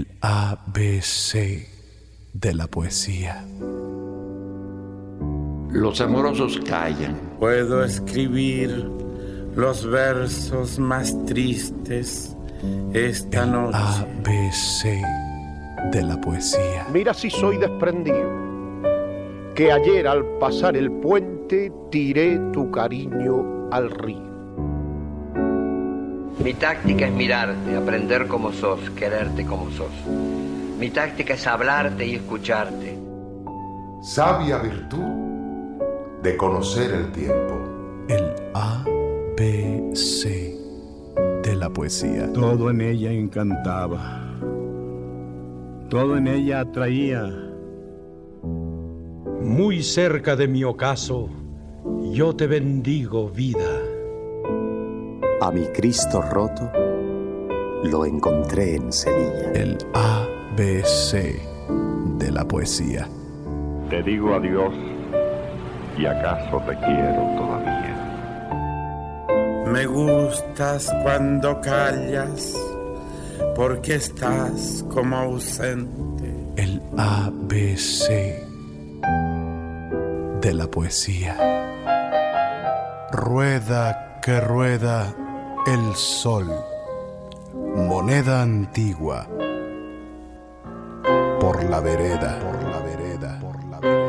El ABC de la poesía. Los amorosos callan. Puedo escribir los versos más tristes esta El noche. ABC de la poesía. Mira si soy desprendido, que ayer al pasar el puente tiré tu cariño al río. Mi táctica es mirarte, aprender como sos, quererte como sos. Mi táctica es hablarte y escucharte. Sabia virtud de conocer el tiempo. El ABC de la poesía. Todo en ella encantaba. Todo en ella atraía. Muy cerca de mi ocaso, yo te bendigo, vida. A mi Cristo roto lo encontré en Sevilla. El ABC de la poesía. Te digo adiós y acaso te quiero todavía. Me gustas cuando callas, porque estás como ausente. El ABC de la poesía. Rueda que rueda el sol, moneda antigua, por la vereda, por la vereda, por la vereda.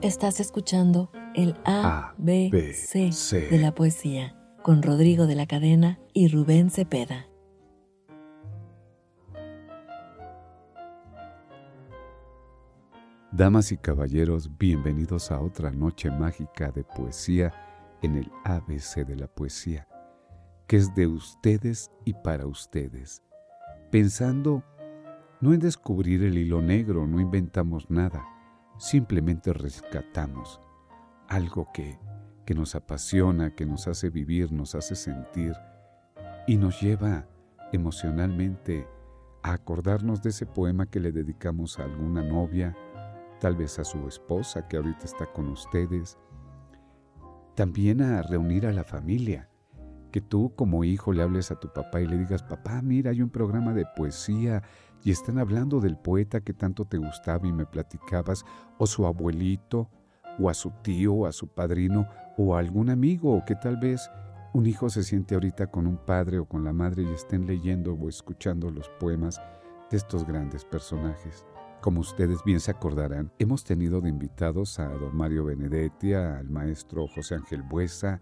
Estás escuchando el A, B, B, C C. de la poesía con Rodrigo de la Cadena y Rubén Cepeda. Damas y caballeros, bienvenidos a otra noche mágica de poesía en el ABC de la poesía, que es de ustedes y para ustedes. Pensando no en descubrir el hilo negro, no inventamos nada, simplemente rescatamos algo que, que nos apasiona, que nos hace vivir, nos hace sentir y nos lleva emocionalmente a acordarnos de ese poema que le dedicamos a alguna novia, tal vez a su esposa que ahorita está con ustedes, también a reunir a la familia, que tú como hijo le hables a tu papá y le digas, papá, mira, hay un programa de poesía y están hablando del poeta que tanto te gustaba y me platicabas, o su abuelito, o a su tío, o a su padrino, o a algún amigo, o que tal vez un hijo se siente ahorita con un padre o con la madre y estén leyendo o escuchando los poemas de estos grandes personajes. Como ustedes bien se acordarán, hemos tenido de invitados a don Mario Benedetti, al maestro José Ángel Buesa,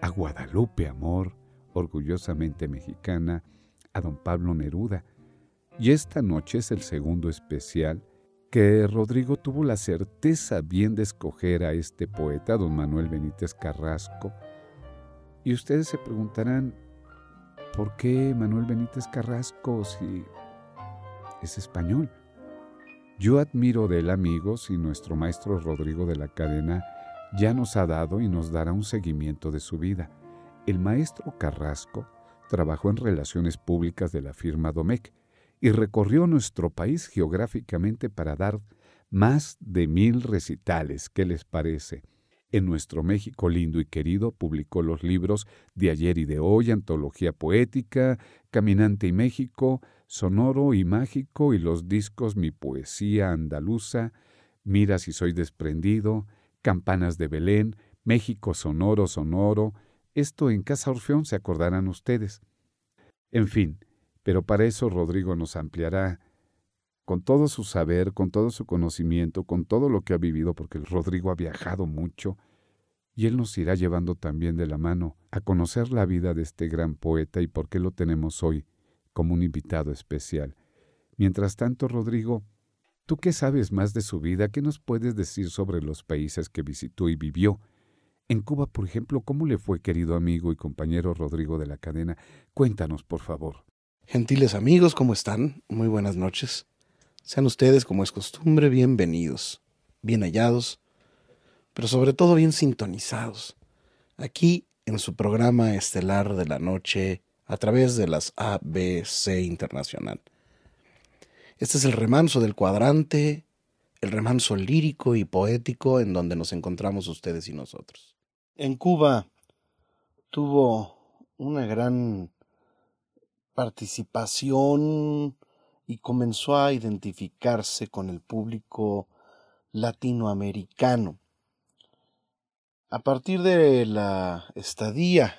a Guadalupe Amor, orgullosamente mexicana, a don Pablo Neruda. Y esta noche es el segundo especial que Rodrigo tuvo la certeza bien de escoger a este poeta, don Manuel Benítez Carrasco. Y ustedes se preguntarán, ¿por qué Manuel Benítez Carrasco si es español? Yo admiro de él amigos y nuestro maestro Rodrigo de la Cadena ya nos ha dado y nos dará un seguimiento de su vida. El maestro Carrasco trabajó en relaciones públicas de la firma Domecq y recorrió nuestro país geográficamente para dar más de mil recitales. ¿Qué les parece? En nuestro México lindo y querido publicó los libros De ayer y de hoy, Antología Poética, Caminante y México, Sonoro y Mágico y los discos Mi Poesía Andaluza, Mira si soy desprendido, Campanas de Belén, México Sonoro Sonoro. Esto en Casa Orfeón se acordarán ustedes. En fin, pero para eso Rodrigo nos ampliará con todo su saber, con todo su conocimiento, con todo lo que ha vivido, porque Rodrigo ha viajado mucho, y él nos irá llevando también de la mano a conocer la vida de este gran poeta y por qué lo tenemos hoy como un invitado especial. Mientras tanto, Rodrigo, ¿tú qué sabes más de su vida? ¿Qué nos puedes decir sobre los países que visitó y vivió? En Cuba, por ejemplo, ¿cómo le fue, querido amigo y compañero Rodrigo de la Cadena? Cuéntanos, por favor. Gentiles amigos, ¿cómo están? Muy buenas noches. Sean ustedes, como es costumbre, bienvenidos, bien hallados, pero sobre todo bien sintonizados, aquí en su programa estelar de la noche a través de las ABC Internacional. Este es el remanso del cuadrante, el remanso lírico y poético en donde nos encontramos ustedes y nosotros. En Cuba tuvo una gran participación y comenzó a identificarse con el público latinoamericano. A partir de la estadía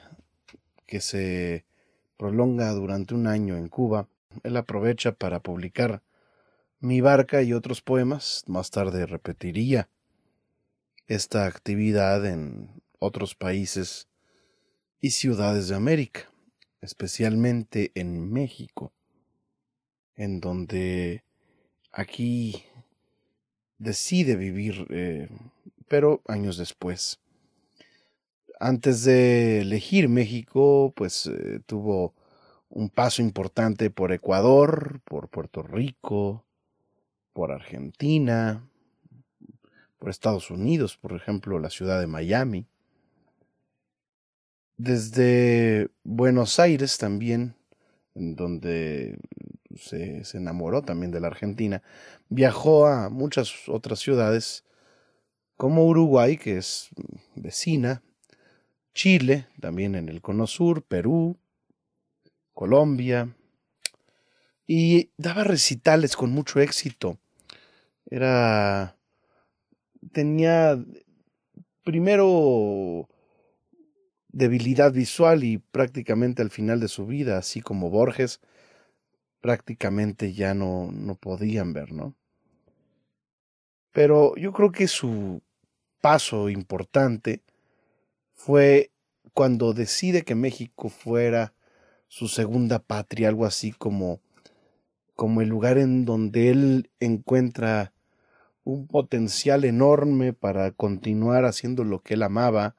que se prolonga durante un año en Cuba, él aprovecha para publicar Mi barca y otros poemas. Más tarde repetiría esta actividad en otros países y ciudades de América, especialmente en México, en donde aquí decide vivir, eh, pero años después. Antes de elegir México, pues eh, tuvo un paso importante por Ecuador, por Puerto Rico, por Argentina, por Estados Unidos, por ejemplo, la ciudad de Miami. Desde Buenos Aires también, en donde se, se, enamoró también de la Argentina, viajó a muchas otras ciudades, como Uruguay, que es vecina, Chile, también en el Cono Sur, Perú, Colombia, y daba recitales con mucho éxito. Era. tenía primero debilidad visual y prácticamente al final de su vida, así como Borges, prácticamente ya no, no podían ver, ¿no? Pero yo creo que su paso importante fue cuando decide que México fuera su segunda patria, algo así como, como el lugar en donde él encuentra un potencial enorme para continuar haciendo lo que él amaba,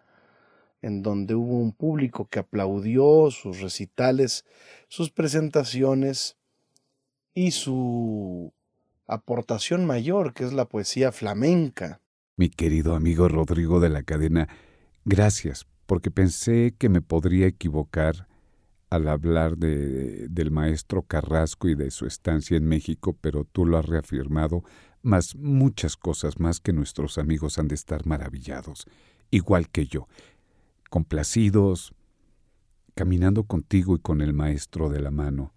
en donde hubo un público que aplaudió sus recitales, sus presentaciones y su aportación mayor, que es la poesía flamenca. Mi querido amigo Rodrigo de la cadena, gracias, porque pensé que me podría equivocar al hablar de, del maestro Carrasco y de su estancia en México, pero tú lo has reafirmado, más muchas cosas más que nuestros amigos han de estar maravillados, igual que yo, complacidos, caminando contigo y con el maestro de la mano.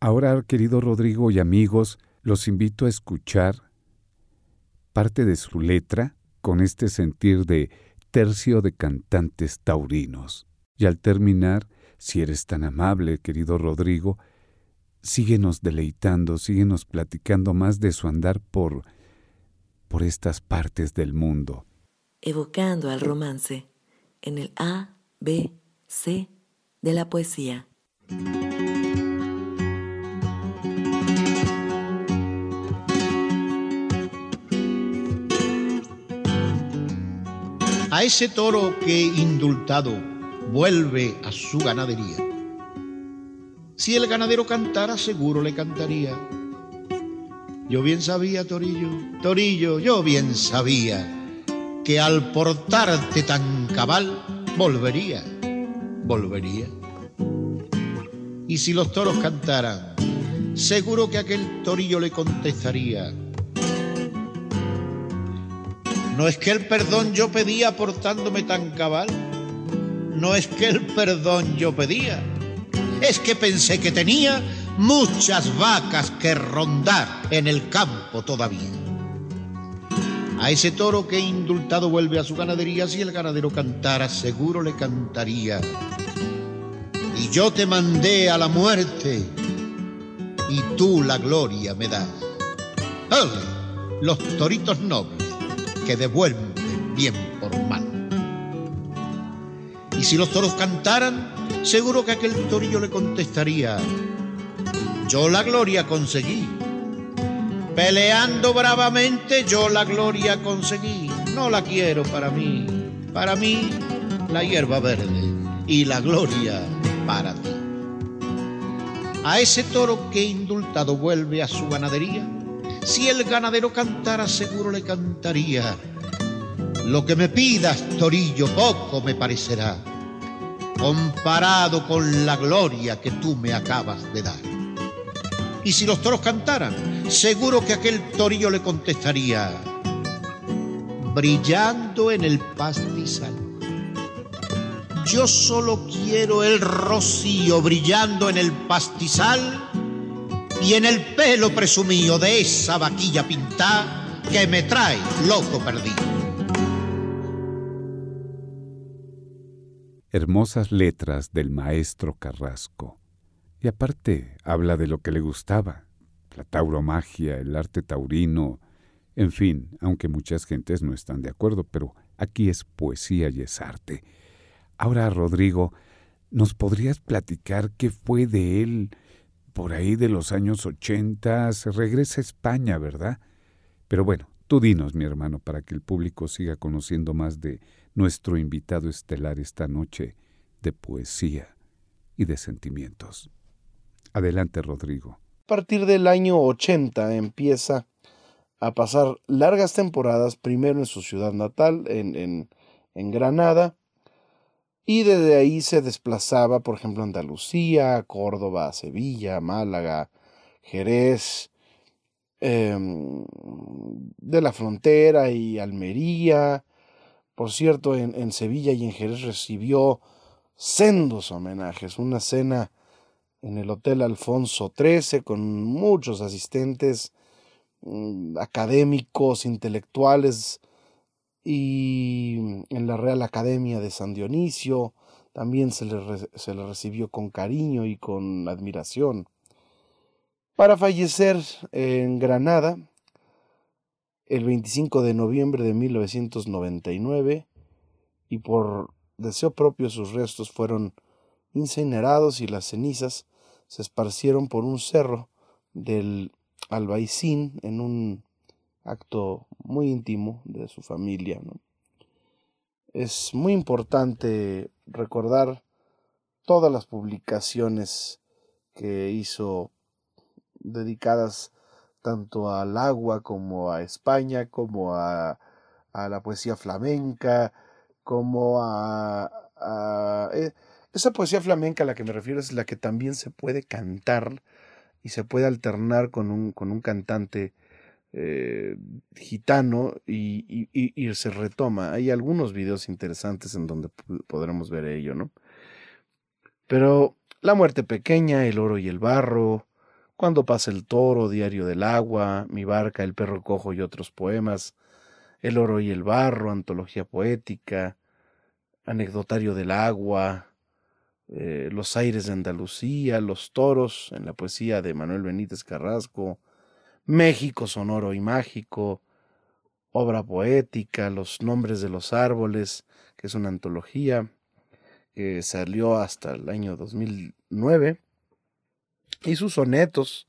Ahora, querido Rodrigo y amigos, los invito a escuchar parte de su letra con este sentir de tercio de cantantes taurinos. Y al terminar, si eres tan amable, querido Rodrigo, síguenos deleitando, síguenos platicando más de su andar por por estas partes del mundo. Evocando al romance en el A, B, C de la poesía. A ese toro que indultado vuelve a su ganadería. Si el ganadero cantara, seguro le cantaría. Yo bien sabía, Torillo, Torillo, yo bien sabía que al portarte tan cabal, volvería, volvería. Y si los toros cantaran, seguro que aquel torillo le contestaría. No es que el perdón yo pedía portándome tan cabal, no es que el perdón yo pedía, es que pensé que tenía muchas vacas que rondar en el campo todavía. A ese toro que indultado vuelve a su ganadería, si el ganadero cantara, seguro le cantaría. Y yo te mandé a la muerte y tú la gloria me das. Los toritos nobles que devuelven bien por mal. Y si los toros cantaran, seguro que aquel torillo le contestaría, yo la gloria conseguí. Peleando bravamente yo la gloria conseguí. No la quiero para mí. Para mí la hierba verde y la gloria para ti. A ese toro que indultado vuelve a su ganadería, si el ganadero cantara seguro le cantaría. Lo que me pidas, torillo, poco me parecerá comparado con la gloria que tú me acabas de dar. Y si los toros cantaran, seguro que aquel torillo le contestaría, brillando en el pastizal. Yo solo quiero el rocío brillando en el pastizal y en el pelo presumido de esa vaquilla pintada que me trae loco perdido. Hermosas letras del maestro Carrasco. Y aparte habla de lo que le gustaba, la tauromagia, el arte taurino, en fin, aunque muchas gentes no están de acuerdo, pero aquí es poesía y es arte. Ahora, Rodrigo, ¿nos podrías platicar qué fue de él por ahí de los años ochenta? Se regresa a España, ¿verdad? Pero bueno, tú dinos, mi hermano, para que el público siga conociendo más de nuestro invitado estelar esta noche de poesía y de sentimientos. Adelante, Rodrigo. A partir del año 80 empieza a pasar largas temporadas, primero en su ciudad natal, en, en, en Granada, y desde ahí se desplazaba, por ejemplo, a Andalucía, Córdoba, Sevilla, Málaga, Jerez, em, de la frontera y Almería. Por cierto, en, en, Sevilla y en Jerez recibió sendos homenajes, una cena en el Hotel Alfonso XIII con muchos asistentes mm, académicos, intelectuales, y en la Real Academia de San Dionisio también se le, se le recibió con cariño y con admiración. Para fallecer en Granada el 25 de noviembre de 1999 y por deseo propio sus restos fueron incinerados y las cenizas se esparcieron por un cerro del Albaicín en un acto muy íntimo de su familia. Es muy importante recordar todas las publicaciones que hizo dedicadas tanto al agua como a España, como a, a la poesía flamenca, como a, a, eh, esa poesía flamenca a la que me refiero es la que también se puede cantar y se puede alternar con un, con un cantante eh, gitano y, y, y, se retoma. Hay algunos videos interesantes en donde podremos ver ello, ¿no? Pero La muerte pequeña, El oro y el barro, Cuando pasa el toro, Diario del agua, Mi barca, El perro cojo y otros poemas, El oro y el barro, Antología poética, Anecdotario del agua, eh, Los aires de Andalucía, Los toros, en la poesía de Manuel Benítez Carrasco, México sonoro y mágico, obra poética, Los nombres de los árboles, que es una antología que salió hasta el año 2009, y sus sonetos,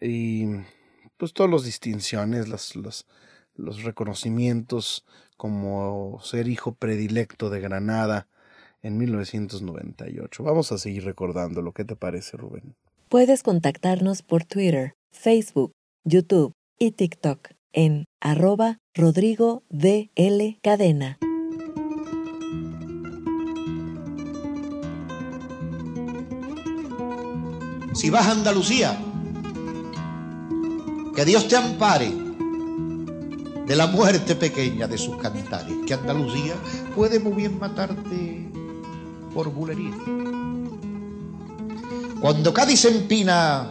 y pues todas las distinciones, los reconocimientos como ser hijo predilecto de Granada en 1998. Vamos a seguir recordando lo que te parece, Rubén? Puedes contactarnos por Twitter Facebook, YouTube y TikTok en arroba Rodrigo DL Cadena. Si vas a Andalucía, que Dios te ampare de la muerte pequeña de sus cantares, que Andalucía puede muy bien matarte por bulería. Cuando Cádiz empina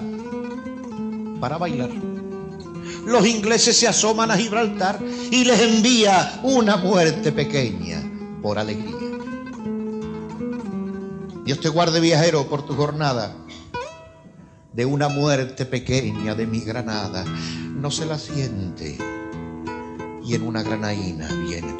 para bailar. Los ingleses se asoman a Gibraltar y les envía una muerte pequeña por alegría. Dios te guarde viajero por tu jornada de una muerte pequeña de mi Granada. No se la siente y en una granaína viene.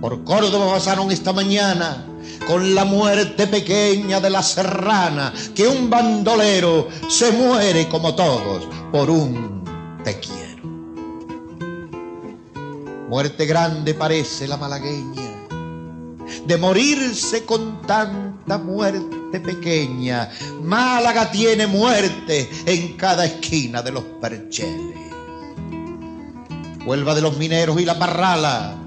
Por Córdoba pasaron esta mañana con la muerte pequeña de la serrana, que un bandolero se muere como todos por un te quiero. Muerte grande parece la malagueña, de morirse con tanta muerte pequeña. Málaga tiene muerte en cada esquina de los percheles. Huelva de los mineros y la parrala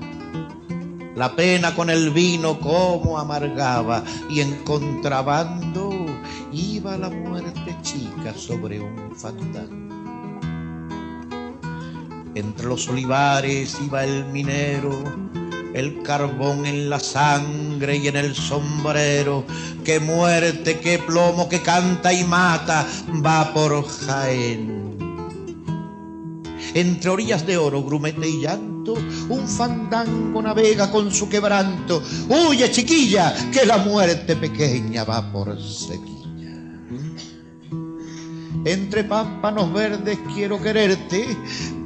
la pena con el vino como amargaba y en contrabando iba la muerte chica sobre un fantasma. Entre los olivares iba el minero, el carbón en la sangre y en el sombrero. Qué muerte, qué plomo, que canta y mata, va por Jaén. Entre orillas de oro, grumete y llanto, un fandango navega con su quebranto. Huye, chiquilla, que la muerte pequeña va por Sevilla. Entre pámpanos verdes quiero quererte,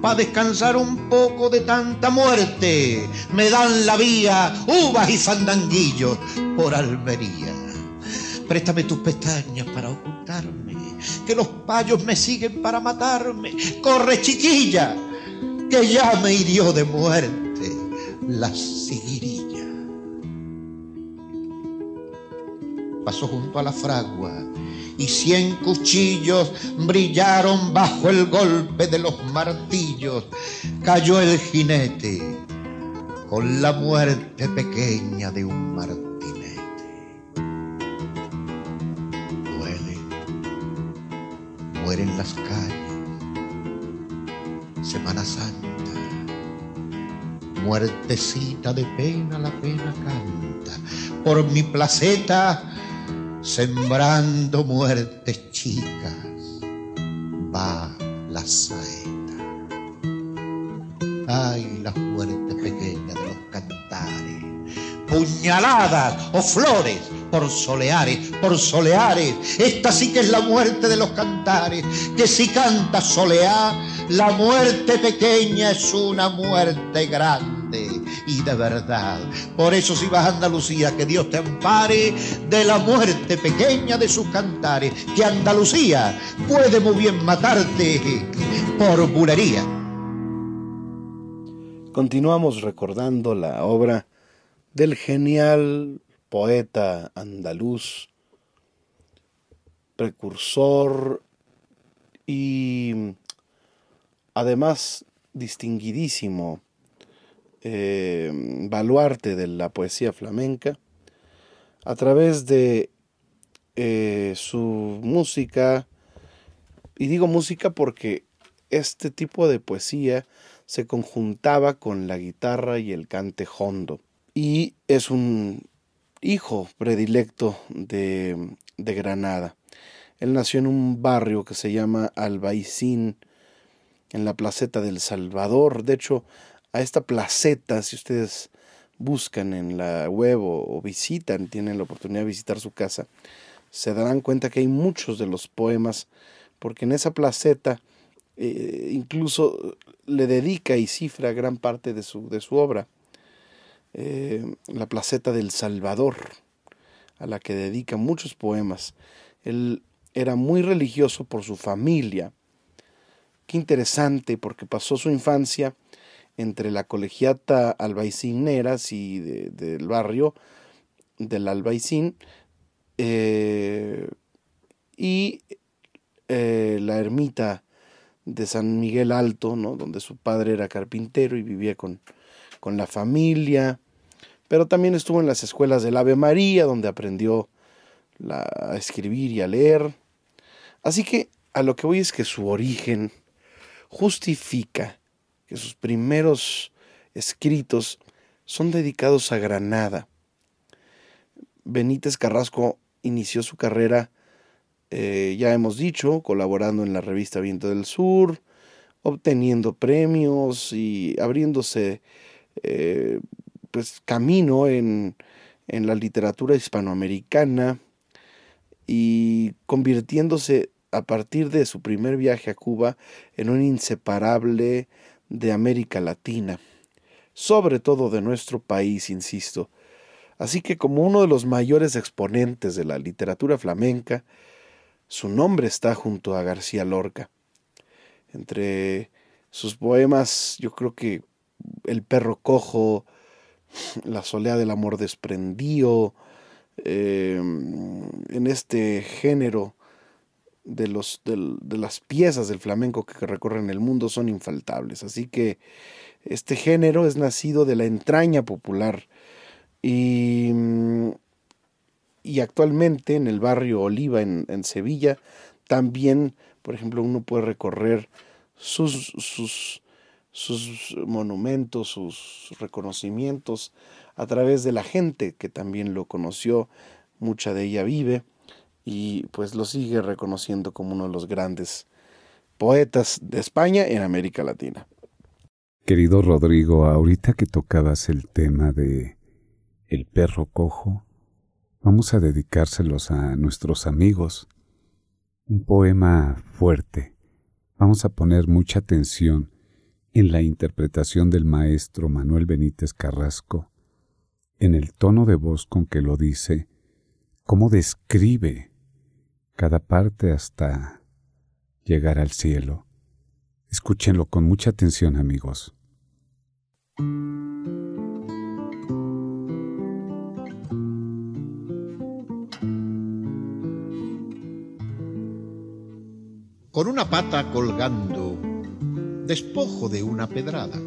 pa' descansar un poco de tanta muerte. Me dan la vía, uvas y fandanguillos por Almería. Préstame tus pestañas para ocultarme, que los payos me siguen para matarme. Corre, chiquilla, que ya me hirió de muerte la siguirilla. Pasó junto a la fragua y cien cuchillos brillaron bajo el golpe de los martillos. Cayó el jinete con la muerte pequeña de un martillo. mueren las calles. Semana Santa, muertecita de pena, la pena canta. Por mi placeta, sembrando muertes chicas, va la saeta. Ay, la muerte pequeña de los cantares, puñaladas o flores por soleares, por soleares. Esta sí que es la muerte de los cantares, que si canta soleá, la muerte pequeña es una muerte grande y de verdad. Por eso si vas a Andalucía, que Dios te ampare de la muerte pequeña de sus cantares, que Andalucía puede muy bien matarte por bulería. Continuamos recordando la obra del genial poeta andaluz, precursor y además distinguidísimo eh, baluarte de la poesía flamenca, a través de eh, su música, y digo música porque este tipo de poesía se conjuntaba con la guitarra y el cante hondo, y es un hijo predilecto de, de Granada. Él nació en un barrio que se llama Albaicín, en la placeta del Salvador. De hecho, a esta placeta, si ustedes buscan en la web o, visitan, tienen la oportunidad de visitar su casa, se darán cuenta que hay muchos de los poemas, porque en esa placeta eh, incluso le dedica y cifra gran parte de su, de su obra. Eh, la placeta del Salvador, a la que dedica muchos poemas. Él era muy religioso por su familia. Qué interesante, porque pasó su infancia entre la colegiata albaicineras y del barrio del Albaicín eh, y eh, la ermita de San Miguel Alto, ¿no? donde su padre era carpintero y vivía con, con la familia pero también estuvo en las escuelas del Ave María, donde aprendió a escribir y a leer. Así que a lo que voy es que su origen justifica que sus primeros escritos son dedicados a Granada. Benítez Carrasco inició su carrera, eh, ya hemos dicho, colaborando en la revista Viento del Sur, obteniendo premios y abriéndose eh, pues, camino en, en la literatura hispanoamericana y convirtiéndose a partir de su primer viaje a Cuba en un inseparable de América Latina, sobre todo de nuestro país, insisto. Así que como uno de los mayores exponentes de la literatura flamenca, su nombre está junto a García Lorca. Entre sus poemas, yo creo que El perro cojo, la solea del amor desprendido, em, en este género de, los, de, las piezas del flamenco que recorren el mundo son infaltables. Así que este género es nacido de la entraña popular. Y, y actualmente en el barrio Oliva en, Sevilla también, por ejemplo, uno puede recorrer sus, sus, sus monumentos, sus reconocimientos a través de la gente que también lo conoció, mucha de ella vive y pues lo sigue reconociendo como uno de los grandes poetas de España en América Latina. Querido Rodrigo, ahorita que tocabas el tema de el perro cojo, vamos a dedicárselos a nuestros amigos. Un poema fuerte. Vamos a poner mucha atención en la interpretación del maestro Manuel Benítez Carrasco, en el tono de voz con que lo dice, cómo describe cada parte hasta llegar al cielo. Escúchenlo con mucha atención, amigos. Con una pata colgando, despojo de una pedrada,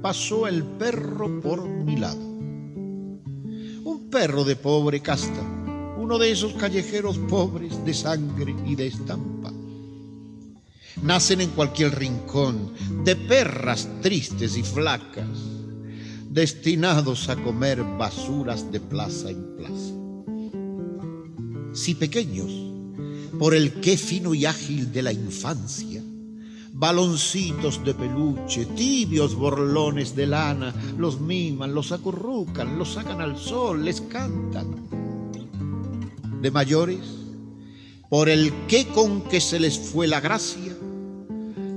pasó el perro por mi lado. Un perro de pobre casta, uno de esos callejeros pobres de sangre y de estampa. Nacen en cualquier rincón de perras tristes y flacas, destinados a comer basuras de plaza en plaza. Si pequeños, por el qué fino y ágil de la infancia, baloncitos de peluche, tibios borlones de lana, los miman, los acurrucan, los sacan al sol, les cantan de mayores, por el que con que se les fue la gracia,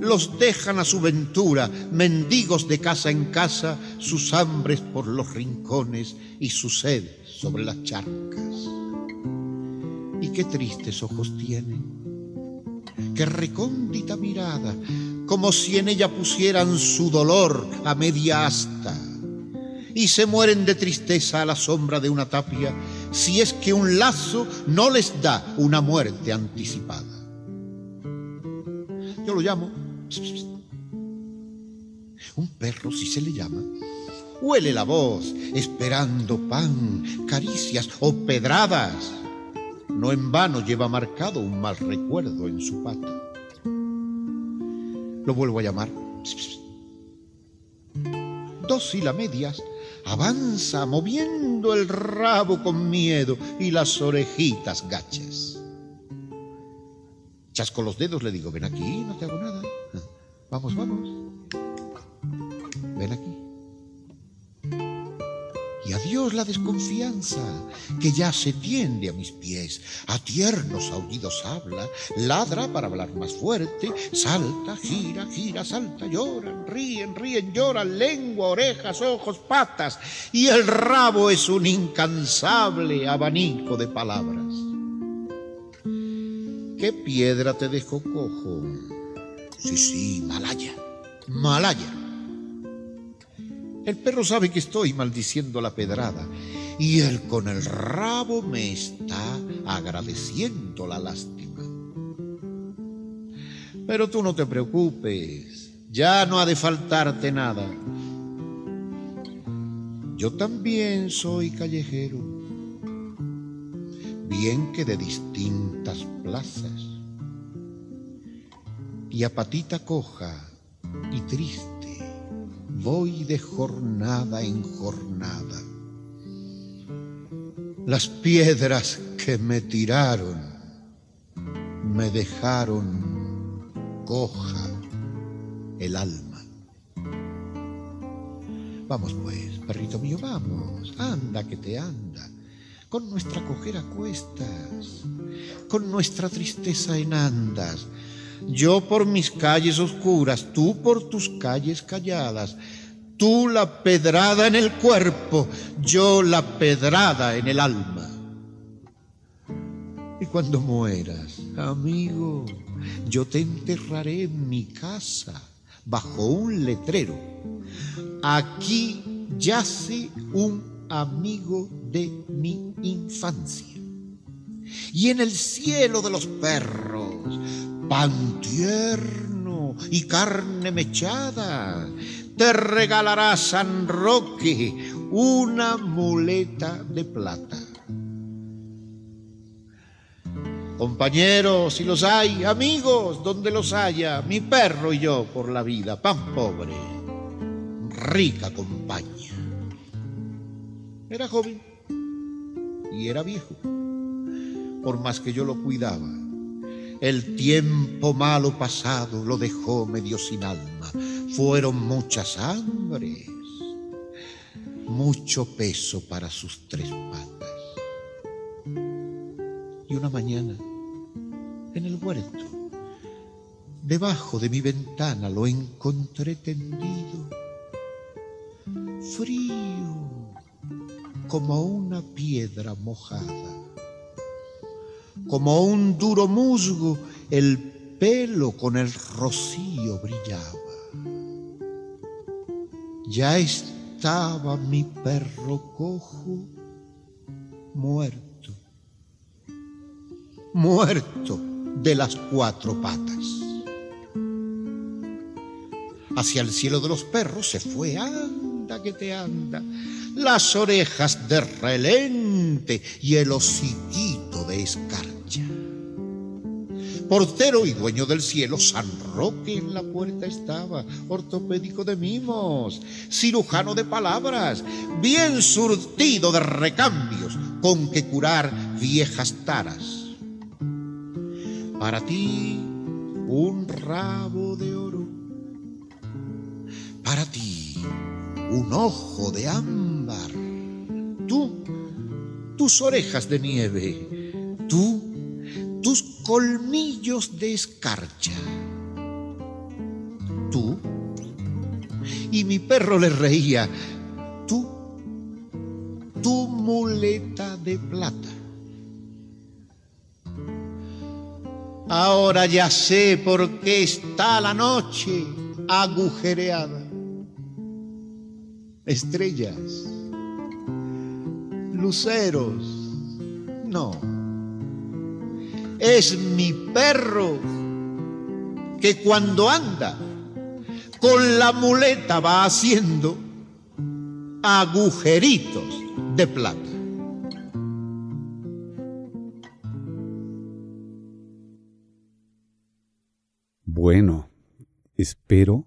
los dejan a su ventura, mendigos de casa en casa, sus hambres por los rincones y su sed sobre las charcas. Y qué tristes ojos tienen, qué recóndita mirada, como si en ella pusieran su dolor a media asta y se mueren de tristeza a la sombra de una tapia si es que un lazo no les da una muerte anticipada. Yo lo llamo un perro si se le llama. Huele la voz esperando pan, caricias o pedradas. No en vano lleva marcado un mal recuerdo en su pata. Lo vuelvo a llamar. Dos y la medias avanza moviendo el rabo con miedo y las orejitas gachas. Chasco los dedos, le digo, ven aquí, no te hago nada. Vamos, vamos. Ven aquí adiós la desconfianza que ya se tiende a mis pies. A tiernos aullidos habla, ladra para hablar más fuerte, salta, gira, gira, salta, lloran, ríen, ríen, lloran, lengua, orejas, ojos, patas, y el rabo es un incansable abanico de palabras. ¿Qué piedra te dejó cojo? Sí, sí, Malaya, Malaya el perro sabe que estoy maldiciendo la pedrada y él con el rabo me está agradeciendo la lástima. Pero tú no te preocupes, ya no ha de faltarte nada. Yo también soy callejero, bien que de distintas plazas, y a patita coja y triste voy de jornada en jornada. Las piedras que me tiraron me dejaron coja el alma. Vamos pues, perrito mío, vamos, anda que te anda, con nuestra cojera cuestas, con nuestra tristeza en andas, yo por mis calles oscuras, tú por tus calles calladas, tú la pedrada en el cuerpo, yo la pedrada en el alma. Y cuando mueras, amigo, yo te enterraré en mi casa, bajo un letrero. Aquí yace un amigo de mi infancia. Y en el cielo de los perros pan tierno y carne mechada. Te regalará San Roque una muleta de plata. Compañeros, si los hay, amigos, donde los haya, mi perro y yo por la vida, pan pobre, rica compañía. Era joven y era viejo, por más que yo lo cuidaba. El tiempo malo pasado lo dejó medio sin alma. Fueron muchas hambres, mucho peso para sus tres patas. Y una mañana, en el huerto, debajo de mi ventana lo encontré tendido, frío como una piedra mojada, como un duro musgo, el pelo con el rocío brillaba. Ya estaba mi perro cojo muerto, muerto de las cuatro patas. Hacia el cielo de los perros se fue, anda que te anda, las orejas de relente y el hociquito de escarcha. Portero y dueño del cielo, San Roque en la puerta estaba, ortopédico de mimos, cirujano de palabras, bien surtido de recambios con que curar viejas taras. Para ti, un rabo de oro. Para ti, un ojo de ámbar. Tú, tus orejas de nieve. Tú, tus colmillos de escarcha. Tú. Y mi perro le reía. Tú, tu muleta de plata. Ahora ya sé por qué está la noche agujereada. Estrellas, luceros, no. Es mi perro que cuando anda con la muleta va haciendo agujeritos de plata. Bueno, espero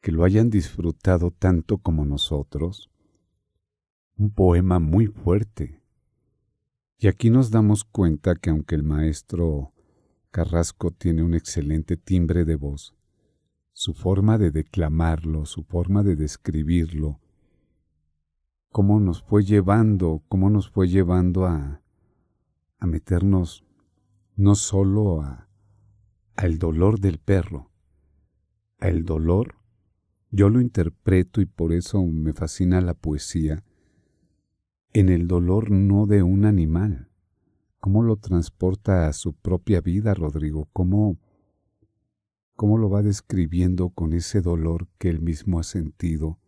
que lo hayan disfrutado tanto como nosotros. Un poema muy fuerte. Y aquí nos damos cuenta que aunque el maestro Carrasco tiene un excelente timbre de voz, su forma de declamarlo, su forma de describirlo, cómo nos fue llevando, cómo nos fue llevando a, a meternos no solo a, al dolor del perro, al dolor, yo lo interpreto y por eso me fascina la poesía, en el dolor no de un animal. ¿Cómo lo transporta a su propia vida, Rodrigo? ¿Cómo, cómo lo va describiendo con ese dolor que él mismo ha sentido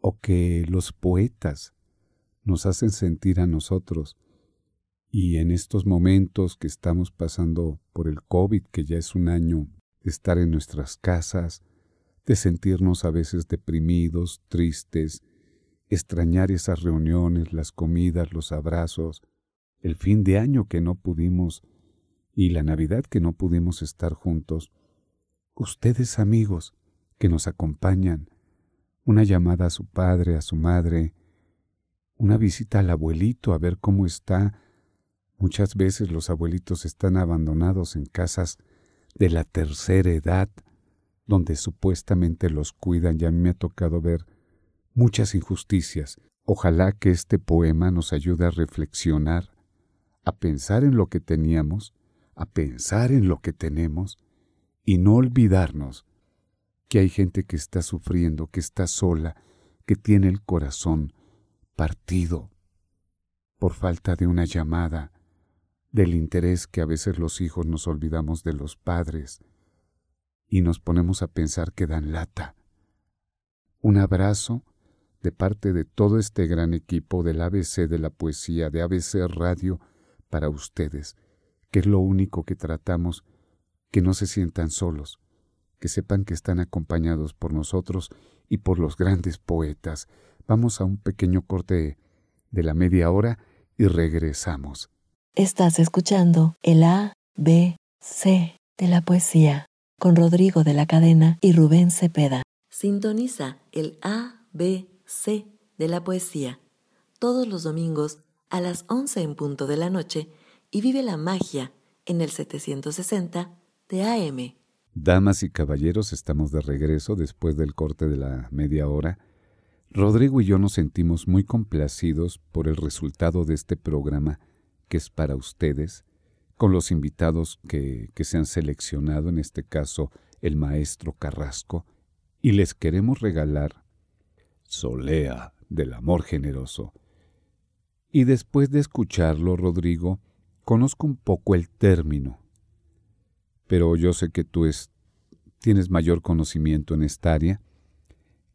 o que los poetas nos hacen sentir a nosotros? Y en estos momentos que estamos pasando por el COVID, que ya es un año de estar en nuestras casas, de sentirnos a veces deprimidos, tristes, extrañar esas reuniones, las comidas, los abrazos, el fin de año que no pudimos y la Navidad que no pudimos estar juntos. Ustedes amigos que nos acompañan, una llamada a su padre, a su madre, una visita al abuelito a ver cómo está. Muchas veces los abuelitos están abandonados en casas de la tercera edad, donde supuestamente los cuidan. Ya me ha tocado ver muchas injusticias. Ojalá que este poema nos ayude a reflexionar, a pensar en lo que teníamos, a pensar en lo que tenemos y no olvidarnos que hay gente que está sufriendo, que está sola, que tiene el corazón partido por falta de una llamada, del interés que a veces los hijos nos olvidamos de los padres y nos ponemos a pensar que dan lata. Un abrazo de parte de todo este gran equipo del ABC de la poesía, de ABC Radio, para ustedes, que es lo único que tratamos, que no se sientan solos, que sepan que están acompañados por nosotros y por los grandes poetas. Vamos a un pequeño corte de la media hora y regresamos. Estás escuchando el A, B, C de la poesía con Rodrigo de la Cadena y Rubén Cepeda. Sintoniza el A, B, C de la poesía todos los domingos a las 11 en punto de la noche y vive la magia en el 760 de AM. Damas y caballeros, estamos de regreso después del corte de la media hora. Rodrigo y yo nos sentimos muy complacidos por el resultado de este programa que es para ustedes, con los invitados que, que se han seleccionado, en este caso el maestro Carrasco, y les queremos regalar Solea del Amor Generoso. Y después de escucharlo, Rodrigo, conozco un poco el término, pero yo sé que tú es, tienes mayor conocimiento en esta área,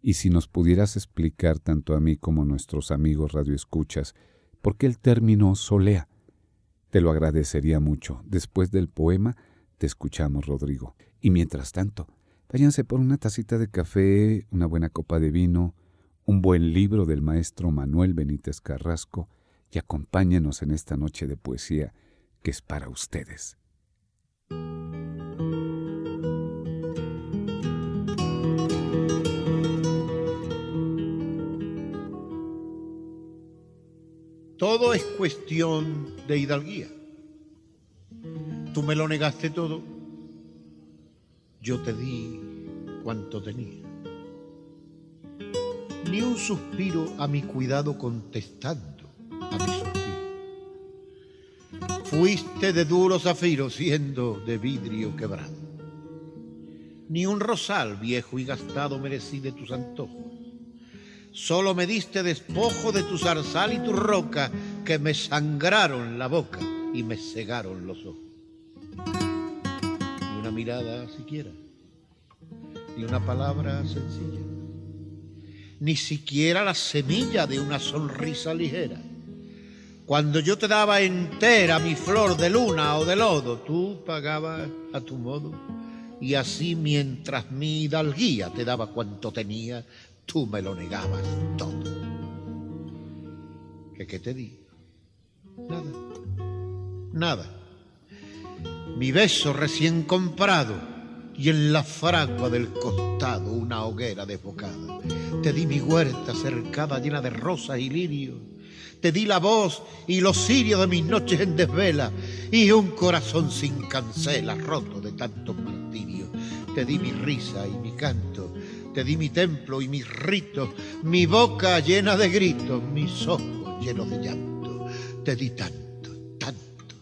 y si nos pudieras explicar tanto a mí como a nuestros amigos radioescuchas, ¿por qué el término solea? Te lo agradecería mucho. Después del poema te escuchamos, Rodrigo. Y mientras tanto, váyanse por una tacita de café, una buena copa de vino, un buen libro del maestro Manuel Benítez Carrasco y acompáñenos en esta noche de poesía que es para ustedes. Todo es cuestión de hidalguía. Tú me lo negaste todo, yo te di cuanto tenía. Ni un suspiro a mi cuidado contestando a mi suspiro. Fuiste de duro zafiro siendo de vidrio quebrado. Ni un rosal viejo y gastado merecí de tus antojos Solo me diste despojo de tu zarzal y tu roca que me sangraron la boca y me cegaron los ojos. Ni una mirada siquiera, ni una palabra sencilla, ni siquiera la semilla de una sonrisa ligera. Cuando yo te daba entera mi flor de luna o de lodo, tú pagabas a tu modo. Y así mientras mi hidalguía te daba cuanto tenía, tú me lo negabas todo. ¿Qué, qué te di? Nada, nada. Mi beso recién comprado y en la fragua del costado una hoguera desbocada. Te di mi huerta cercada llena de rosas y lirios. Te di la voz y los cirios de mis noches en desvela y un corazón sin cancela roto de tantos martirios. Te di mi risa y mi canto te di mi templo y mis ritos, mi boca llena de gritos, mis ojos llenos de llanto. Te di tanto, tanto,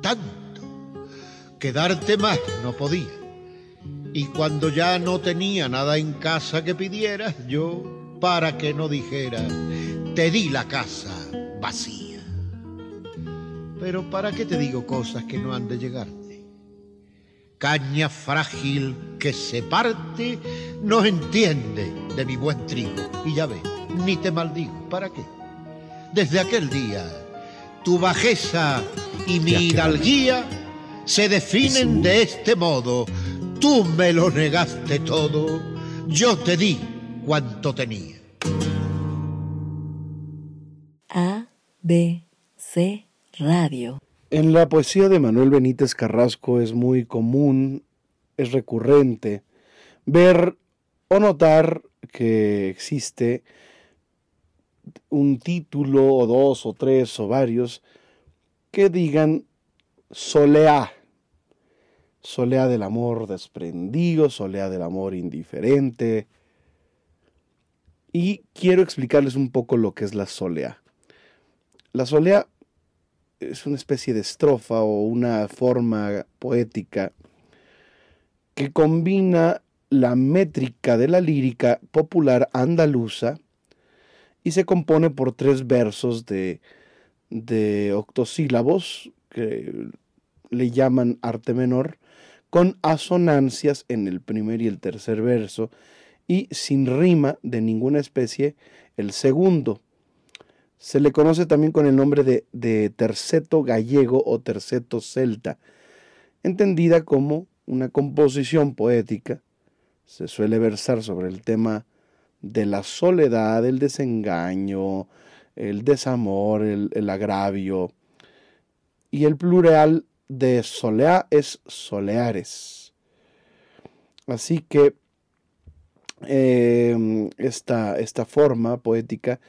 tanto, que darte más no podía. Y cuando ya no tenía nada en casa que pidieras, yo, para que no dijeras, te di la casa vacía. Pero ¿para qué te digo cosas que no han de llegarte? Caña frágil que se parte no entiende de mi buen trigo. Y ya ves, ni te maldigo. ¿Para qué? Desde aquel día, tu bajeza y mi hidalguía se definen de este modo. Tú me lo negaste todo, yo te di cuanto tenía. A, B, C, Radio. En la poesía de Manuel Benítez Carrasco es muy común, es recurrente, ver o notar que existe un título o dos o tres o varios que digan solea, solea del amor desprendido, solea del amor indiferente. Y quiero explicarles un poco lo que es la solea. La solea es una especie de estrofa o una forma poética que combina la métrica de la lírica popular andaluza y se compone por tres versos de, de octosílabos que le llaman arte menor, con asonancias en el primer y el tercer verso y sin rima de ninguna especie el segundo. Se le conoce también con el nombre de, terceto gallego o terceto celta, entendida como una composición poética se suele versar sobre el tema de la soledad, el desengaño, el desamor, el, agravio. y el plural de soleá es soleares. Así que em, esta, esta forma poética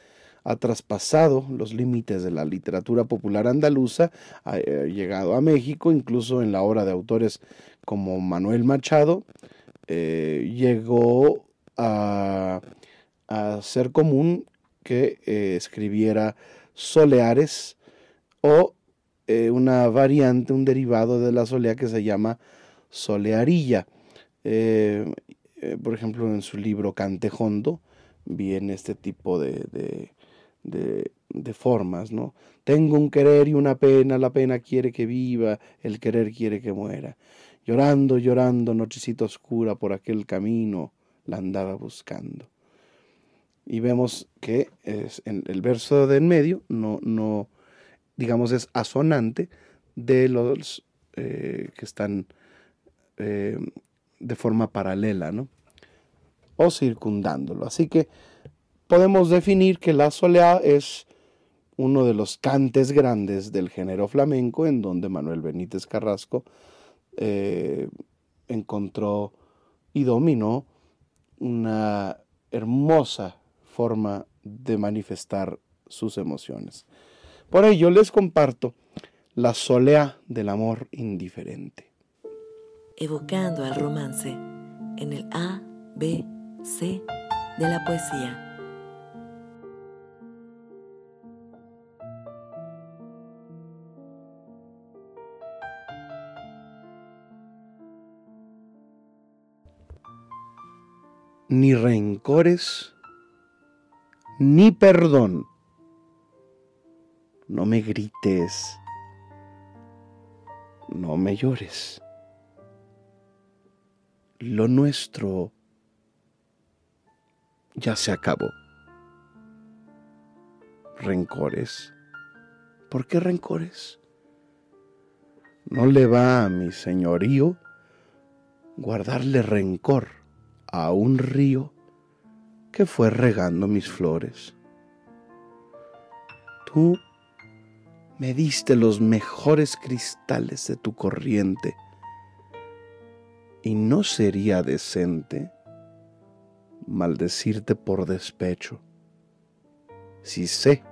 ha traspasado los límites de la literatura popular andaluza, ha eh, llegado a México, incluso en la obra de autores como Manuel Machado, eh, llegó a, ser común que eh, escribiera soleares o una variante, un derivado de la solea que se llama solearilla. por ejemplo, en su libro Cantejondo viene este tipo de, de, formas, ¿no? Tengo un querer y una pena, la pena quiere que viva, el querer quiere que muera. Llorando, llorando, nochecita oscura por aquel camino, la andaba buscando. Y vemos que es en el verso de en medio no, no, digamos, es asonante de los eh, que están eh, de forma paralela, ¿no? O circundándolo. Así que podemos definir que la soleá es uno de los cantes grandes del género flamenco, en donde Manuel Benítez Carrasco eh, encontró y dominó una hermosa forma de manifestar sus emociones. Por ello les comparto la soleá del amor indiferente. Evocando al romance en el A, B, C de la poesía. ni rencores, ni perdón. No me grites, no me llores. Lo nuestro ya se acabó. Rencores. ¿Por qué rencores? No le va a mi señorío guardarle rencor a un río que fue regando mis flores. Tú me diste los mejores cristales de tu corriente y no sería decente maldecirte por despecho si sé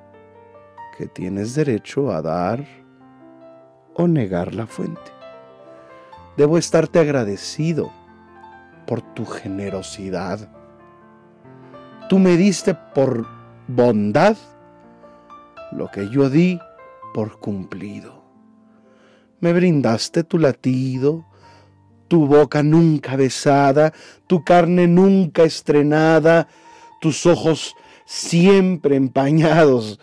que tienes derecho a dar o negar la fuente. Debo estarte agradecido por tu generosidad. Tú me diste por bondad lo que yo di por cumplido. Me brindaste tu latido, tu boca nunca besada, tu carne nunca estrenada, tus ojos siempre empañados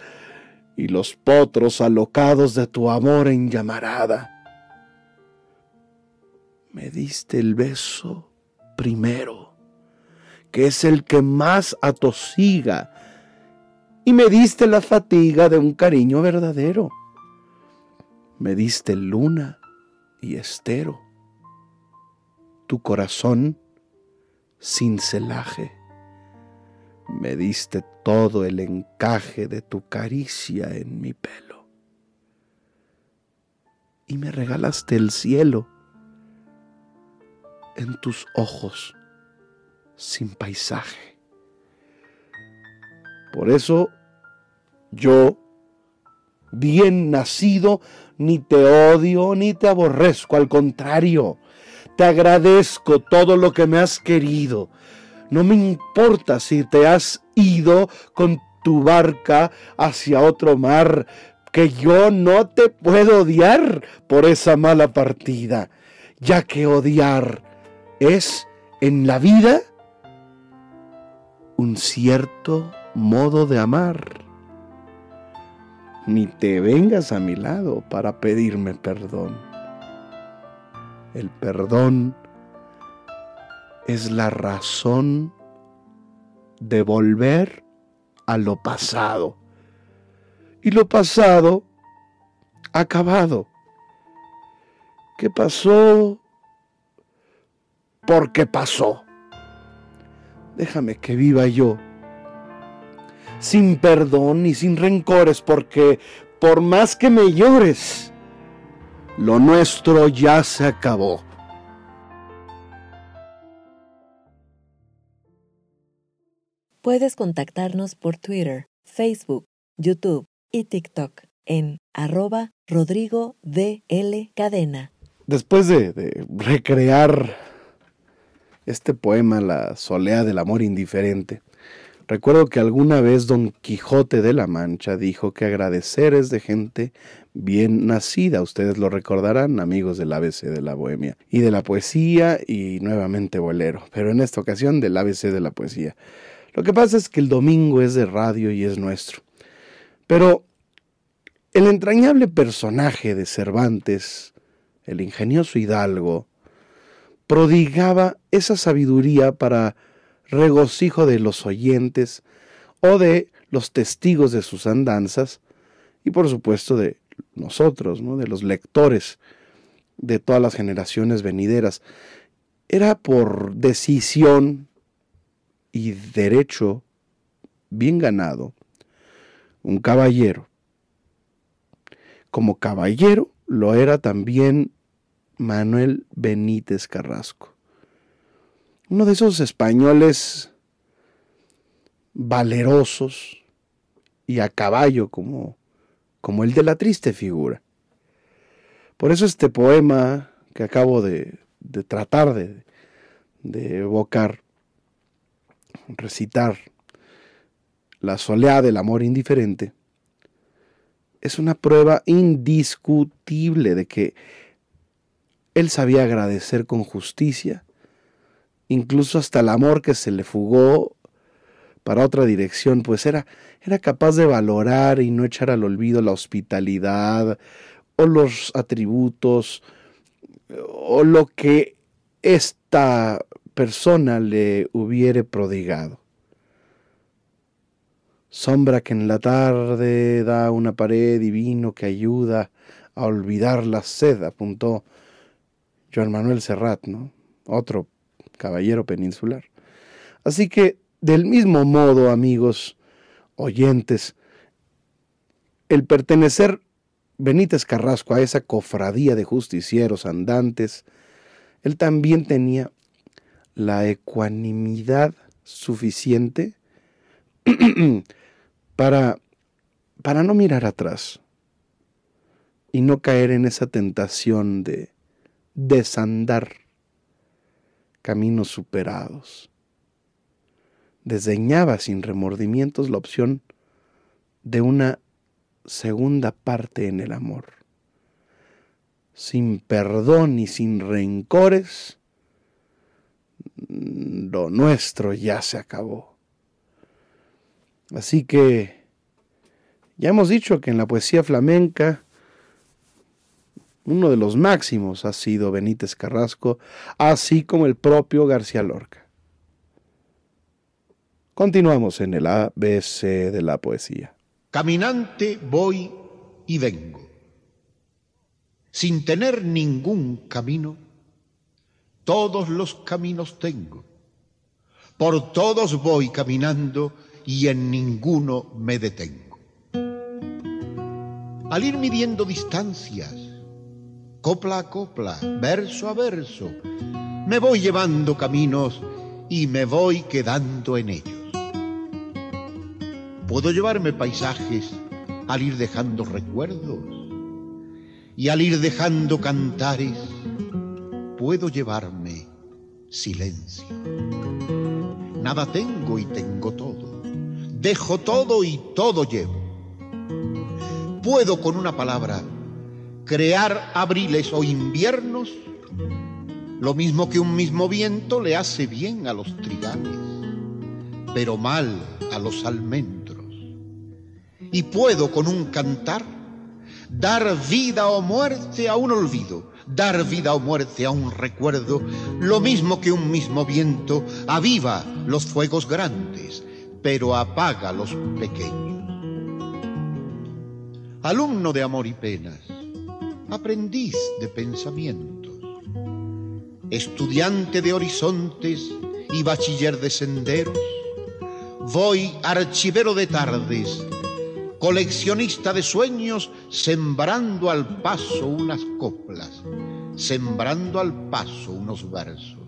y los potros alocados de tu amor en llamarada. Me diste el beso primero, que es el que más atosiga, y me diste la fatiga de un cariño verdadero. Me diste luna y estero, tu corazón sin celaje. Me diste todo el encaje de tu caricia en mi pelo. Y me regalaste el cielo en tus ojos sin paisaje. Por eso yo, bien nacido, ni te odio ni te aborrezco, al contrario, te agradezco todo lo que me has querido. No me importa si te has ido con tu barca hacia otro mar, que yo no te puedo odiar por esa mala partida, ya que odiar es en la vida un cierto modo de amar. Ni te vengas a mi lado para pedirme perdón. El perdón es la razón de volver a lo pasado. Y lo pasado acabado. ¿Qué pasó? porque pasó. Déjame que viva yo, sin perdón y sin rencores, porque por más que me llores, lo nuestro ya se acabó. Puedes contactarnos por Twitter, Facebook, YouTube y TikTok en arroba Rodrigo DL Cadena. Después de, de, recrear este poema, La solea del amor indiferente, recuerdo que alguna vez Don Quijote de la Mancha dijo que agradecer es de gente bien nacida. Ustedes lo recordarán, amigos del ABC de la Bohemia y de la poesía y nuevamente bolero, pero en esta ocasión del ABC de la poesía. Lo que pasa es que el domingo es de radio y es nuestro. Pero el entrañable personaje de Cervantes, el ingenioso hidalgo, prodigaba esa sabiduría para regocijo de los oyentes o de los testigos de sus andanzas y por supuesto de nosotros, ¿no? de los lectores de todas las generaciones venideras. Era por decisión y derecho bien ganado, un caballero. Como caballero lo era también Manuel Benítez Carrasco, uno de esos españoles valerosos y a caballo como, como el de la triste figura. Por eso este poema que acabo de, de tratar de, de evocar recitar la soleá del amor indiferente, es una prueba indiscutible de que él sabía agradecer con justicia, incluso hasta el amor que se le fugó para otra dirección, pues era, era capaz de valorar y no echar al olvido la hospitalidad o los atributos o lo que esta persona le hubiere prodigado. Sombra que en la tarde da una pared divino que ayuda a olvidar la sed, apuntó Joan Manuel Serrat, ¿no? Otro caballero peninsular. Así que, del mismo modo, amigos oyentes, el pertenecer Benítez Carrasco a esa cofradía de justicieros andantes, él también tenía la ecuanimidad suficiente para, para no mirar atrás y no caer en esa tentación de desandar caminos superados. Desdeñaba sin remordimientos la opción de una segunda parte en el amor. Sin perdón y sin rencores, lo nuestro ya se acabó. Así que ya hemos dicho que en la poesía flamenca uno de los máximos ha sido Benítez Carrasco, así como el propio García Lorca. Continuamos en el ABC de la poesía. Caminante voy y vengo, sin tener ningún camino todos los caminos tengo. Por todos voy caminando y en ninguno me detengo. Al ir midiendo distancias, copla a copla, verso a verso, me voy llevando caminos y me voy quedando en ellos. Puedo llevarme paisajes al ir dejando recuerdos y al ir dejando cantares puedo llevarme silencio. Nada tengo y tengo todo. Dejo todo y todo llevo. Puedo con una palabra crear abriles o inviernos, lo mismo que un mismo viento le hace bien a los trigales, pero mal a los almendros. Y puedo con un cantar dar vida o muerte a un olvido dar vida o muerte a un recuerdo, lo mismo que un mismo viento aviva los fuegos grandes, pero apaga los pequeños. Alumno de amor y penas, aprendiz de pensamientos, estudiante de horizontes y bachiller de senderos, voy archivero de tardes, coleccionista de sueños, sembrando al paso unas coplas, sembrando al paso unos versos.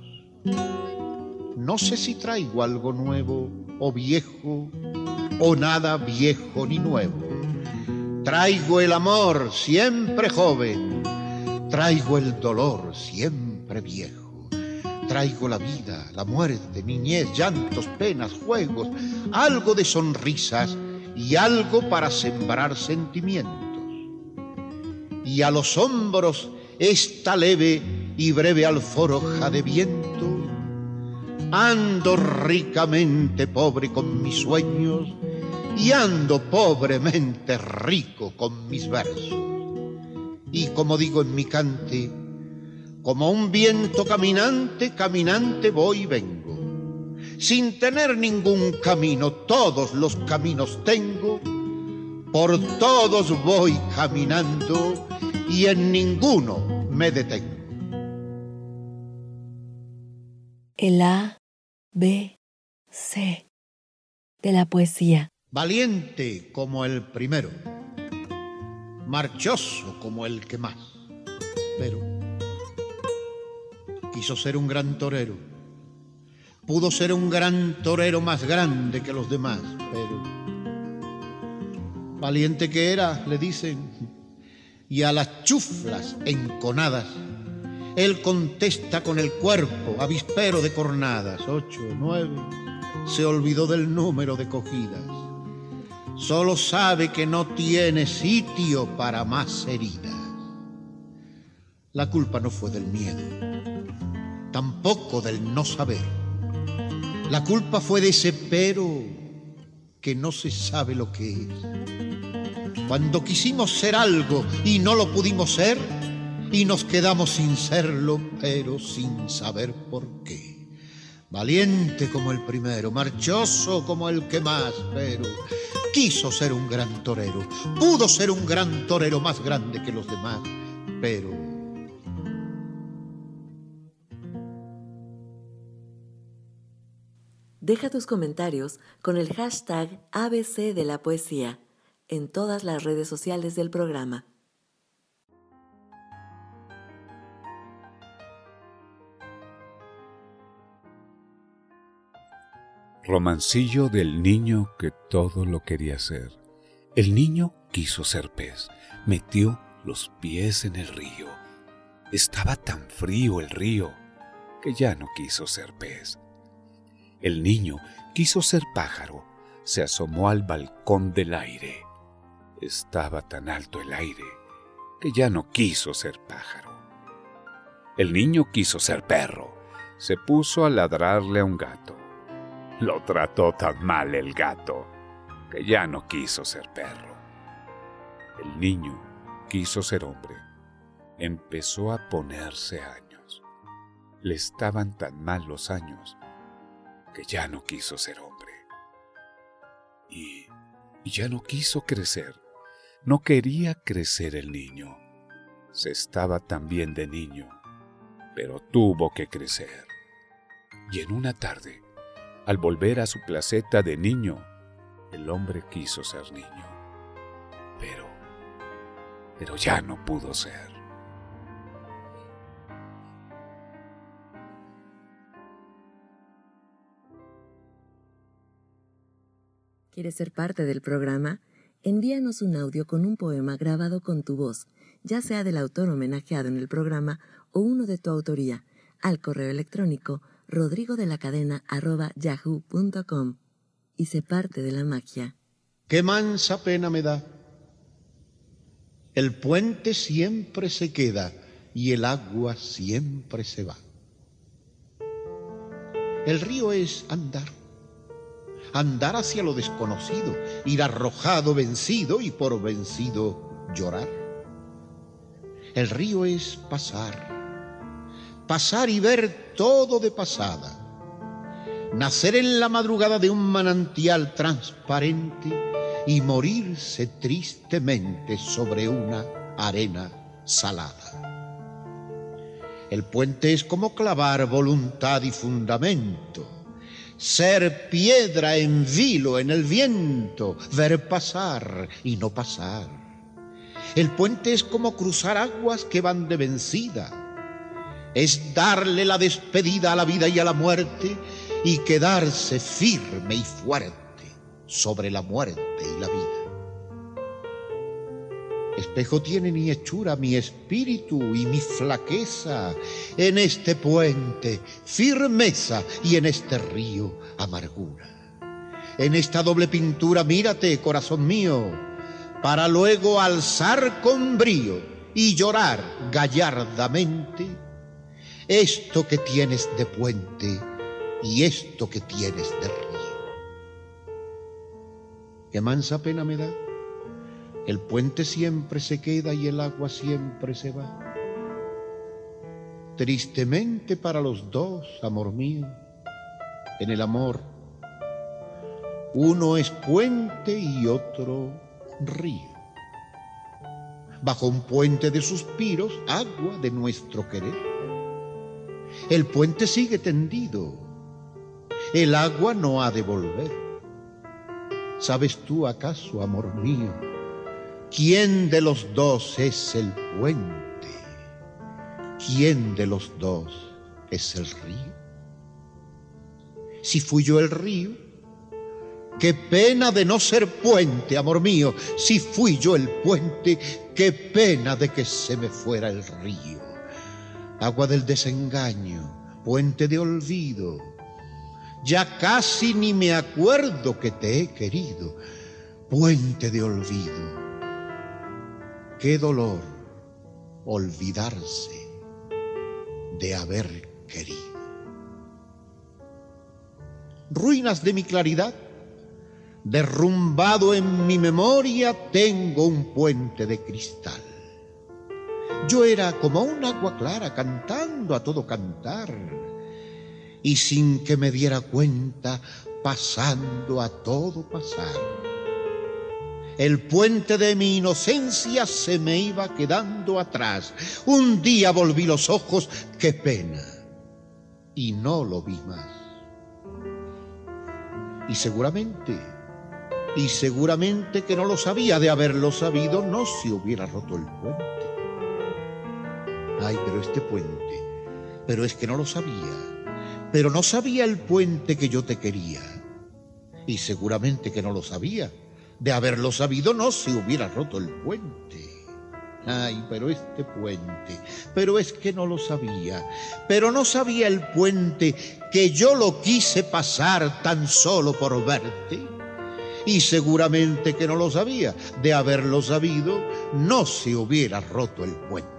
No sé si traigo algo nuevo o viejo, o nada viejo ni nuevo. Traigo el amor siempre joven, traigo el dolor siempre viejo. Traigo la vida, la muerte, niñez, llantos, penas, juegos, algo de sonrisas y algo para sembrar sentimientos. Y a los hombros esta leve y breve alforja de viento. Ando ricamente pobre con mis sueños y ando pobremente rico con mis versos. Y como digo en mi cante, como un viento caminante, caminante voy y vengo. Sin tener ningún camino, todos los caminos tengo, por todos voy caminando y en ninguno me detengo. El A, B, C de la poesía. Valiente como el primero, marchoso como el que más, pero quiso ser un gran torero. Pudo ser un gran torero más grande que los demás, pero valiente que era, le dicen, y a las chuflas enconadas, él contesta con el cuerpo, avispero de cornadas, ocho, nueve, se olvidó del número de cogidas. Solo sabe que no tiene sitio para más heridas. La culpa no fue del miedo, tampoco del no saber. La culpa fue de ese pero que no se sabe lo que es. Cuando quisimos ser algo y no lo pudimos ser, y nos quedamos sin serlo, pero sin saber por qué. Valiente como el primero, marchoso como el que más, pero quiso ser un gran torero, pudo ser un gran torero más grande que los demás, pero Deja tus comentarios con el hashtag ABC de la poesía en todas las redes sociales del programa. Romancillo del niño que todo lo quería ser. El niño quiso ser pez, metió los pies en el río. Estaba tan frío el río que ya no quiso ser pez. El niño quiso ser pájaro, se asomó al balcón del aire. Estaba tan alto el aire que ya no quiso ser pájaro. El niño quiso ser perro, se puso a ladrarle a un gato. Lo trató tan mal el gato que ya no quiso ser perro. El niño quiso ser hombre. Empezó a ponerse años. Le estaban tan mal los años que ya no quiso ser hombre. Y, y ya no quiso crecer. No quería crecer el niño. Se estaba tan bien de niño, pero tuvo que crecer. Y en una tarde, al volver a su placeta de niño, el hombre quiso ser niño. Pero, pero ya no pudo ser. ¿Quieres ser parte del programa? Envíanos un audio con un poema grabado con tu voz, ya sea del autor homenajeado en el programa o uno de tu autoría, al correo electrónico rodrigo de la cadena arroba yahoo.com y se parte de la magia. Qué mansa pena me da. El puente siempre se queda y el agua siempre se va. El río es andar, andar hacia lo desconocido, ir arrojado, vencido y por vencido llorar. El río es pasar, pasar y ver todo de pasada. Nacer en la madrugada de un manantial transparente y morirse tristemente sobre una arena salada. El puente es como clavar voluntad y fundamento, ser piedra en vilo en el viento, ver pasar y no pasar. El puente es como cruzar aguas que van de vencida. Es darle la despedida a la vida y a la muerte y quedarse firme y fuerte sobre la muerte y la vida. Espejo tiene mi hechura, mi espíritu y mi flaqueza. En este puente, firmeza y en este río, amargura. En esta doble pintura, mírate, corazón mío, para luego alzar con brío y llorar gallardamente esto que tienes de puente y esto que tienes de río. Qué mansa pena me da el puente siempre se queda y el agua siempre se va. Tristemente para los dos, amor mío, en el amor, uno es puente y otro río. Bajo un puente de suspiros, agua de nuestro querer. El puente sigue tendido, el agua no ha de volver. ¿Sabes tú acaso, amor mío, ¿Quién de los dos es el puente? ¿Quién de los dos es el río? Si fui yo el río, qué pena de no ser puente, amor mío. Si fui yo el puente, qué pena de que se me fuera el río. Agua del desengaño, puente de olvido. Ya casi ni me acuerdo que te he querido, puente de olvido Qué dolor olvidarse de haber querido. Ruinas de mi claridad, derrumbado en mi memoria, tengo un puente de cristal. Yo era como un agua clara cantando a todo cantar y sin que me diera cuenta pasando a todo pasar el puente de mi inocencia se me iba quedando atrás. Un día volví los ojos, qué pena, y no lo vi más. Y seguramente, y seguramente que no lo sabía, de haberlo sabido no se hubiera roto el puente. Ay, pero este puente, pero es que no lo sabía, pero no sabía el puente que yo te quería. Y seguramente que no lo sabía de haberlo sabido no se hubiera roto el puente. Ay, pero este puente, pero es que no lo sabía, pero no sabía el puente que yo lo quise pasar tan solo por verte. Y seguramente que no lo sabía, de haberlo sabido no se hubiera roto el puente.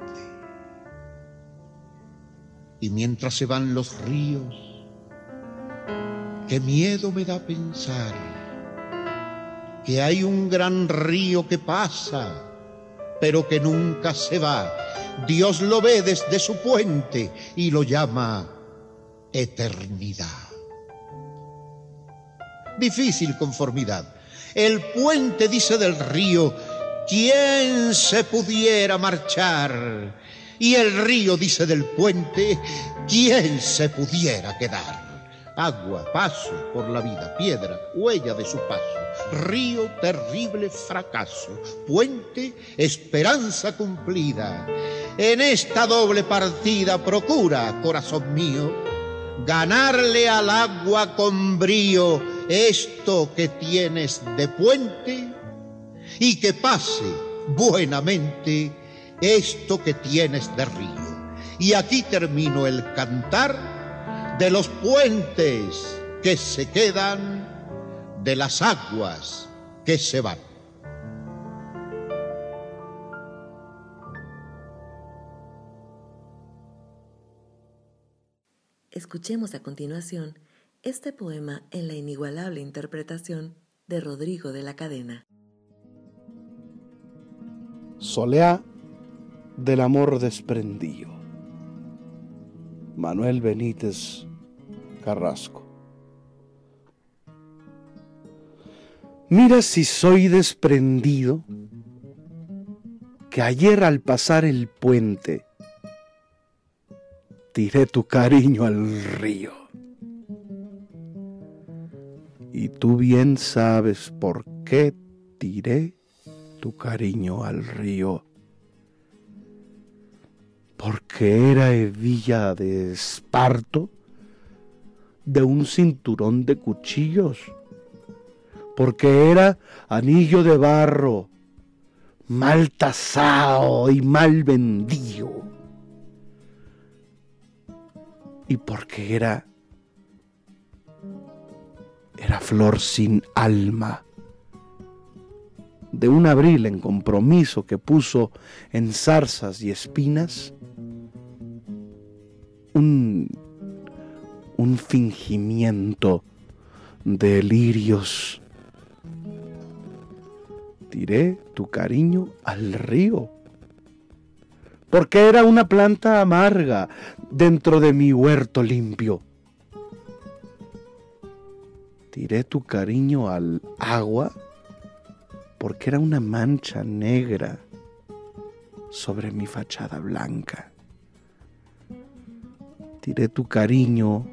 Y mientras se van los ríos, qué miedo me da pensar que hay un gran río que pasa, pero que nunca se va. Dios lo ve desde su puente y lo llama eternidad. Difícil conformidad. El puente dice del río, ¿quién se pudiera marchar? Y el río dice del puente, ¿quién se pudiera quedar? agua, paso por la vida, piedra, huella de su paso, río, terrible fracaso, puente, esperanza cumplida. En esta doble partida procura, corazón mío, ganarle al agua con brío esto que tienes de puente y que pase buenamente esto que tienes de río. Y aquí termino el cantar de los puentes que se quedan, de las aguas que se van. Escuchemos a continuación este poema en la inigualable interpretación de Rodrigo de la Cadena. Soleá del amor desprendido. Manuel Benítez Carrasco. Mira si soy desprendido, que ayer al pasar el puente tiré tu cariño al río. Y tú bien sabes por qué tiré tu cariño al río. Porque era hebilla de esparto, de un cinturón de cuchillos. Porque era anillo de barro, mal tasado y mal vendido. Y porque era era flor sin alma de un abril en compromiso que puso en zarzas y espinas un, un fingimiento de lirios. Tiré tu cariño al río, porque era una planta amarga dentro de mi huerto limpio. Tiré tu cariño al agua porque era una mancha negra sobre mi fachada blanca. Tiré tu cariño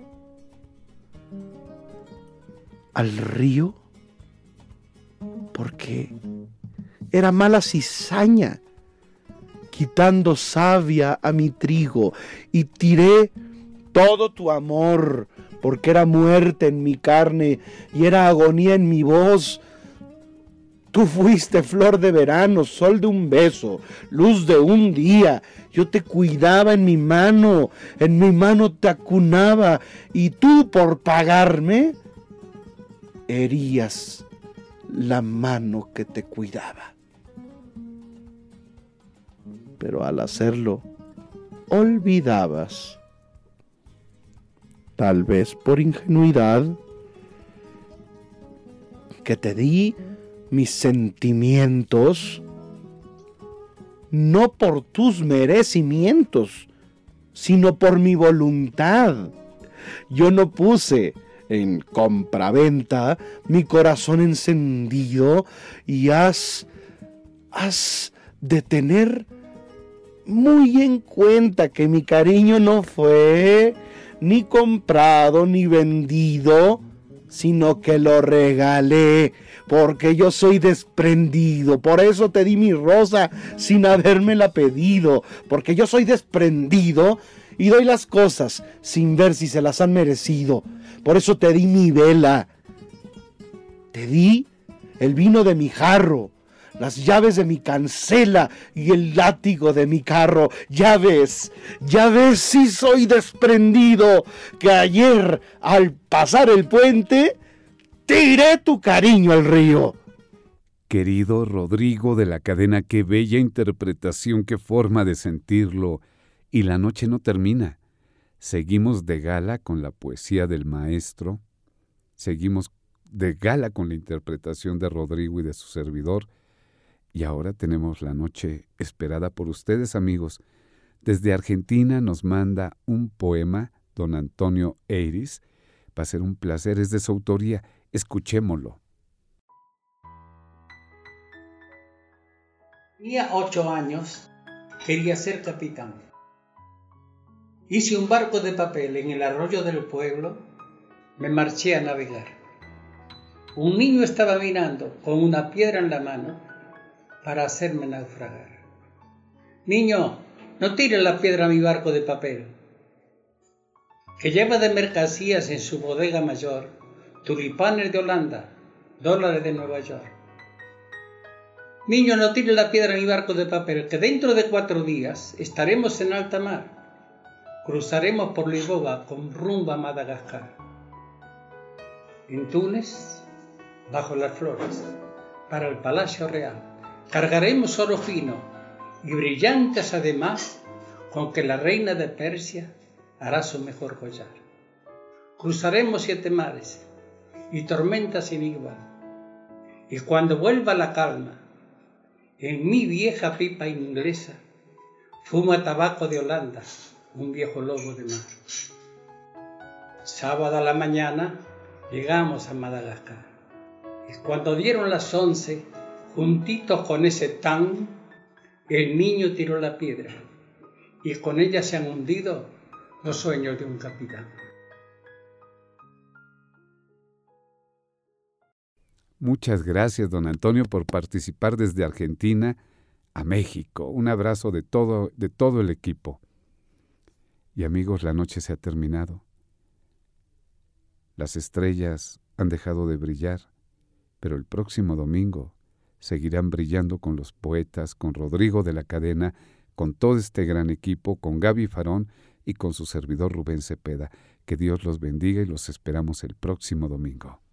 al río porque era mala cizaña, quitando savia a mi trigo, y tiré todo tu amor, porque era muerte en mi carne y era agonía en mi voz, Tú fuiste flor de verano, sol de un beso, luz de un día. Yo te cuidaba en mi mano, en mi mano te acunaba y tú por pagarme herías la mano que te cuidaba. Pero al hacerlo, olvidabas, tal vez por ingenuidad, que te di mis sentimientos no por tus merecimientos, sino por mi voluntad. Yo no puse en compraventa mi corazón encendido y has, has de tener muy en cuenta que mi cariño no fue ni comprado ni vendido, sino que lo regalé porque yo soy desprendido. Por eso te di mi rosa sin habérmela pedido, porque yo soy desprendido y doy las cosas sin ver si se las han merecido. Por eso te di mi vela. Te di el vino de mi jarro, las llaves de mi cancela y el látigo de mi carro. Ya ves, ya ves si soy desprendido, que ayer al pasar el puente tiré tu cariño al río. Querido Rodrigo de la cadena, qué bella interpretación, qué forma de sentirlo. Y la noche no termina. Seguimos de gala con la poesía del maestro, seguimos de gala con la interpretación de Rodrigo y de su servidor, y ahora tenemos la noche esperada por ustedes, amigos. Desde Argentina nos manda un poema don Antonio Eiris. Va a ser un placer, es de su autoría Escuchémoslo. Tenía ocho años, quería ser capitán. Hice un barco de papel en el arroyo del pueblo, me marché a navegar. Un niño estaba mirando con una piedra en la mano para hacerme naufragar. Niño, no tire la piedra a mi barco de papel, que lleva de mercancías en su bodega mayor tulipanes de Holanda, dólares de Nueva York. Niño, no tire la piedra en mi barco de papel, que dentro de cuatro días estaremos en alta mar. Cruzaremos por Lisboa con rumbo a Madagascar. En Túnez, bajo las flores, para el Palacio Real, cargaremos oro fino y brillantes además con que la reina de Persia hará su mejor collar. Cruzaremos siete mares, y tormenta sin igual. Y cuando vuelva la calma, en mi vieja pipa inglesa, fuma tabaco de Holanda, un viejo lobo de mar. Sábado a la mañana llegamos a Madagascar. Y cuando dieron las once, juntitos con ese tan, el niño tiró la piedra y con ella se han hundido los sueños de un capitán. Muchas gracias, don Antonio, por participar desde Argentina a México. Un abrazo de todo, de todo el equipo. Y amigos, la noche se ha terminado. Las estrellas han dejado de brillar, pero el próximo domingo seguirán brillando con los poetas, con Rodrigo de la Cadena, con todo este gran equipo, con Gaby Farón y con su servidor Rubén Cepeda. Que Dios los bendiga y los esperamos el próximo domingo.